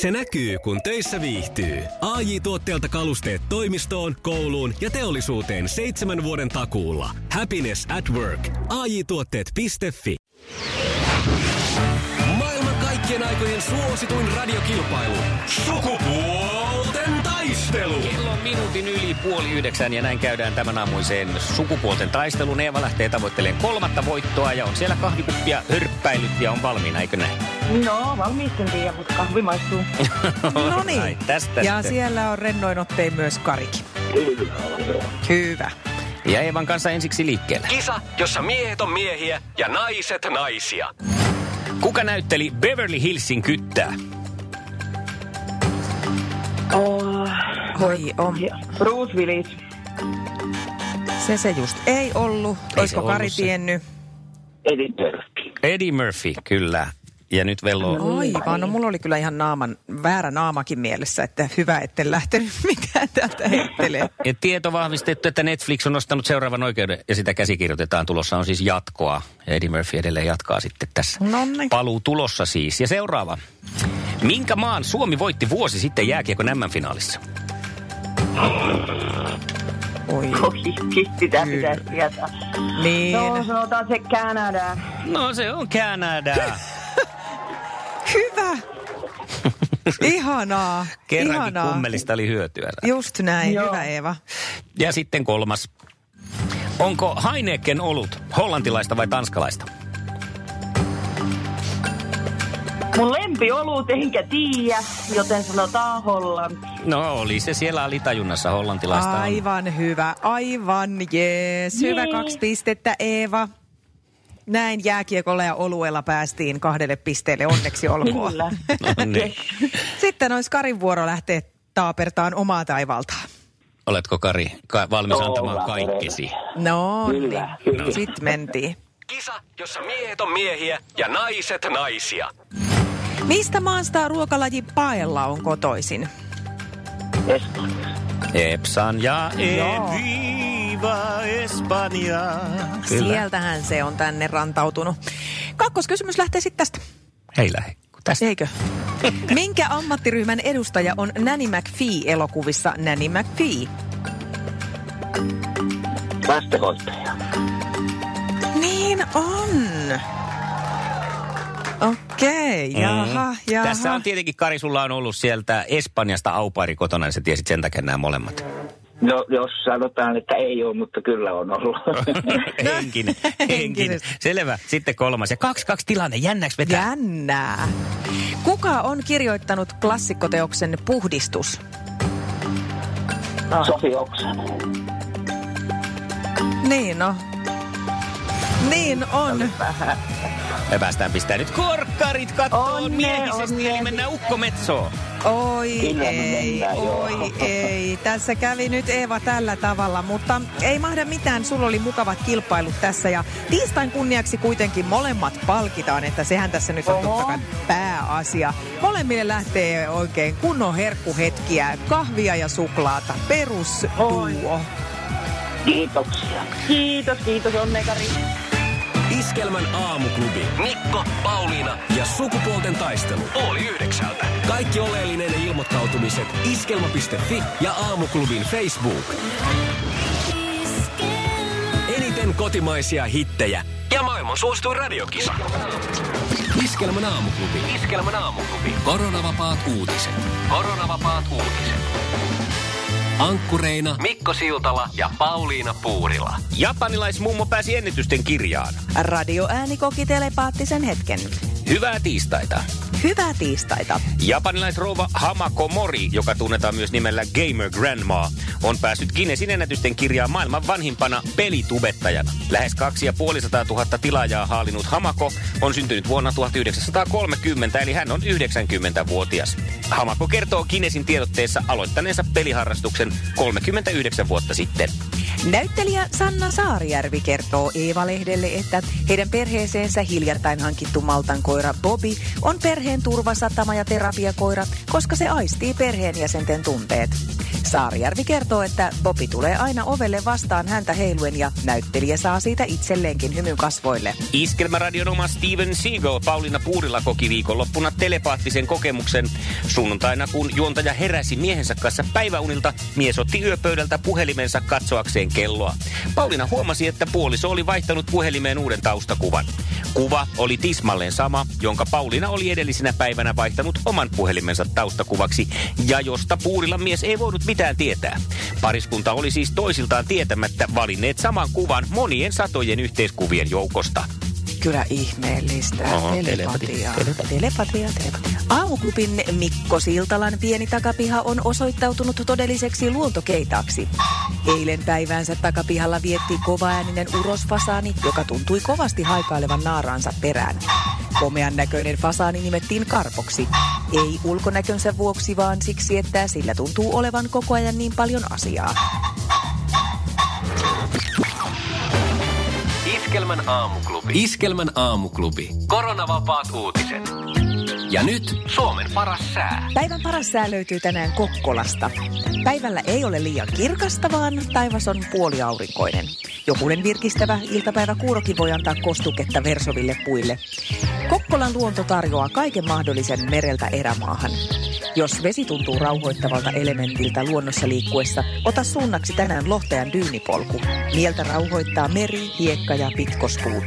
Se näkyy, kun töissä viihtyy. ai tuotteelta kalusteet toimistoon, kouluun ja teollisuuteen seitsemän vuoden takuulla. Happiness at work. ai tuotteetfi Maailman kaikkien aikojen suosituin radiokilpailu. Sukupuolten taistelu. Kello on minuutin yli puoli yhdeksän ja näin käydään tämän aamuiseen sukupuolten taistelun. Eeva lähtee tavoittelemaan kolmatta voittoa ja on siellä kahvikuppia hörppäilyt ja on valmiina, eikö näin? No, valmiisten tiedä, mutta kahvi maistuu. No niin. Ai, tästä Ja sitten. siellä on rennoin ottein myös Karikin. Hyvä. Ja Eevan kanssa ensiksi liikkeelle. Kisa, jossa miehet on miehiä ja naiset naisia. Kuka näytteli Beverly Hillsin kyttää? Oh, Oi, on. Bruce Willis. Se se just ei ollut. se Olisiko Kari se. tiennyt? Eddie Murphy. Eddie Murphy, kyllä. Ja nyt velloo... Aivan, no mulla oli kyllä ihan naaman, väärä naamakin mielessä, että hyvä, etten lähtenyt mitään täältä heittelee. Ja tieto vahvistettu, että Netflix on nostanut seuraavan oikeuden ja sitä käsikirjoitetaan. Tulossa on siis jatkoa. Ja Eddie Murphy edelleen jatkaa sitten tässä. Nonni. Paluu tulossa siis. Ja seuraava. Minkä maan Suomi voitti vuosi sitten jääkiekon M-finaalissa? Oi. Oi, sitä Kyllä. pitäisi tietää. Niin. No, sanotaan se Kanada. No se on Kanada. Hyvä. Ihanaa. Kerrankin Ihanaa. kummelista oli hyötyä. Just näin. Joo. Hyvä Eeva. Ja sitten kolmas. Onko Heineken olut hollantilaista vai tanskalaista? Mun lempi olut enkä tiedä, joten sanotaan Hollanti. No oli se siellä alitajunnassa hollantilaista. on. Aivan hyvä. Aivan jees. Hyvä Jee. kaksi pistettä Eeva. Näin jääkiekolla ja oluella päästiin kahdelle pisteelle. Onneksi olkoon. Kyllä. No niin. Sitten olisi Karin vuoro lähteä taapertaan omaa taivaltaan. Oletko Kari ka- valmis Ollaan antamaan kaikkesi? No Kyllä, niin. kyllä. Sitten mentiin. Kisa, jossa miehet on miehiä ja naiset naisia. Mistä maasta ruokalaji paella on kotoisin? Espanja. Epsan ja Joo. Eviva Espanja. Kyllä. Sieltähän se on tänne rantautunut. Kakkoskysymys lähtee sitten tästä. Hei lähe. Tästä. Eikö? Minkä ammattiryhmän edustaja on Nanny McPhee elokuvissa Nanny McPhee? Lastenhoitaja. Niin on. Okei, okay, jaha, jaha. Mm. Tässä on tietenkin, Kari, sulla on ollut sieltä Espanjasta aupairi kotona, niin sä tiesit sen takia nämä molemmat. No jos sanotaan, että ei ole, mutta kyllä on ollut. henkinen, henkinen. Selvä. Sitten kolmas. Ja kaksi, kaksi tilanne. Jännäks vetää? Jännää. Kuka on kirjoittanut klassikkoteoksen Puhdistus? Sofi Oksanen. Niin no. Niin on. Me päästään pistää nyt korkkarit kattoon Onne, miehisesti, onne. eli mennään ukkometsoon. Oi Kyllä ei, mennään, joo. oi ei. Tässä kävi nyt Eeva tällä tavalla, mutta ei mahda mitään. Sulla oli mukavat kilpailut tässä ja tiistain kunniaksi kuitenkin molemmat palkitaan, että sehän tässä nyt on Oho. totta kai pääasia. Molemmille lähtee oikein kunnon herkkuhetkiä, kahvia ja suklaata, perusduo. Kiitoksia. Kiitos, kiitos Onnekari. Iskelmän aamuklubi. Mikko, Pauliina ja sukupuolten taistelu. Oli yhdeksältä. Kaikki oleellinen ilmoittautumiset iskelma.fi ja aamuklubin Facebook. Eniten kotimaisia hittejä ja maailman suosituin radiokisa. Iskelmän aamuklubi. Iskelmän aamuklubi. Koronavapaat uutiset. Koronavapaat uutiset. Ankkureina Mikko Siltala ja Pauliina Puurila. Japanilaismummo pääsi ennätysten kirjaan. Radioääni koki telepaattisen hetken. Hyvää tiistaita. Hyvää tiistaita. Japanilaisrouva Hamako Mori, joka tunnetaan myös nimellä Gamer Grandma, on päässyt Guinnessin ennätysten kirjaan maailman vanhimpana pelitubettajana. Lähes 2500 000 tilaajaa haalinut Hamako on syntynyt vuonna 1930, eli hän on 90-vuotias. Hamako kertoo Guinnessin tiedotteessa aloittaneensa peliharrastuksen 39 vuotta sitten. Näyttelijä Sanna Saarijärvi kertoo Eeva-lehdelle, että heidän perheeseensä hiljattain hankittu maltankoira Bobby on perheen turvasatama ja terapiakoira, koska se aistii perheenjäsenten tunteet. Saarijärvi kertoo, että Bobby tulee aina ovelle vastaan häntä heiluen ja näyttelijä saa siitä itselleenkin hymyn kasvoille. Iskelmäradion oma Steven Seagal Pauliina Puurila koki viikonloppuna telepaattisen kokemuksen. Sunnuntaina, kun juontaja heräsi miehensä kanssa päiväunilta, mies otti yöpöydältä puhelimensa katsoakseen kelloa. Pauliina huomasi, että puoliso oli vaihtanut puhelimeen uuden taustakuvan. Kuva oli tismalleen sama, jonka Pauliina oli edellisenä päivänä vaihtanut oman puhelimensa taustakuvaksi, ja josta puurilla mies ei voinut mitään tietää. Pariskunta oli siis toisiltaan tietämättä valinneet saman kuvan monien satojen yhteiskuvien joukosta. Kyllä ihmeellistä. Oho, telepatiaa. telepati, Telepatia, telepatia. Aamuklubin Mikko Siltalan pieni takapiha on osoittautunut todelliseksi luontokeitaaksi. Eilen päivänsä takapihalla vietti kovaääninen urosfasaani, joka tuntui kovasti haikailevan naaraansa perään. Komean näköinen fasaani nimettiin karpoksi. Ei ulkonäkönsä vuoksi, vaan siksi, että sillä tuntuu olevan koko ajan niin paljon asiaa. Iskelmän aamuklubi. Iskelmän aamuklubi. Koronavapaat uutiset. Ja nyt Suomen paras sää. Päivän paras sää löytyy tänään Kokkolasta. Päivällä ei ole liian kirkasta, vaan taivas on puoliaurinkoinen. Jokunen virkistävä iltapäivä kuurokin voi antaa kostuketta versoville puille. Kokkolan luonto tarjoaa kaiken mahdollisen mereltä erämaahan. Jos vesi tuntuu rauhoittavalta elementiltä luonnossa liikkuessa, ota suunnaksi tänään Lohtajan dyynipolku. Mieltä rauhoittaa meri, hiekka ja pitkospuut.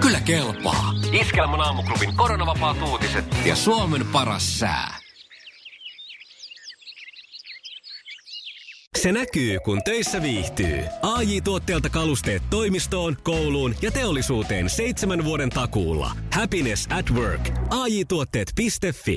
Kyllä kelpaa. Iskelmän aamuklubin koronavapaat uutiset. Ja Suomen paras sää. Se näkyy, kun töissä viihtyy. ai tuotteelta kalusteet toimistoon, kouluun ja teollisuuteen seitsemän vuoden takuulla. Happiness at work. AJ-tuotteet.fi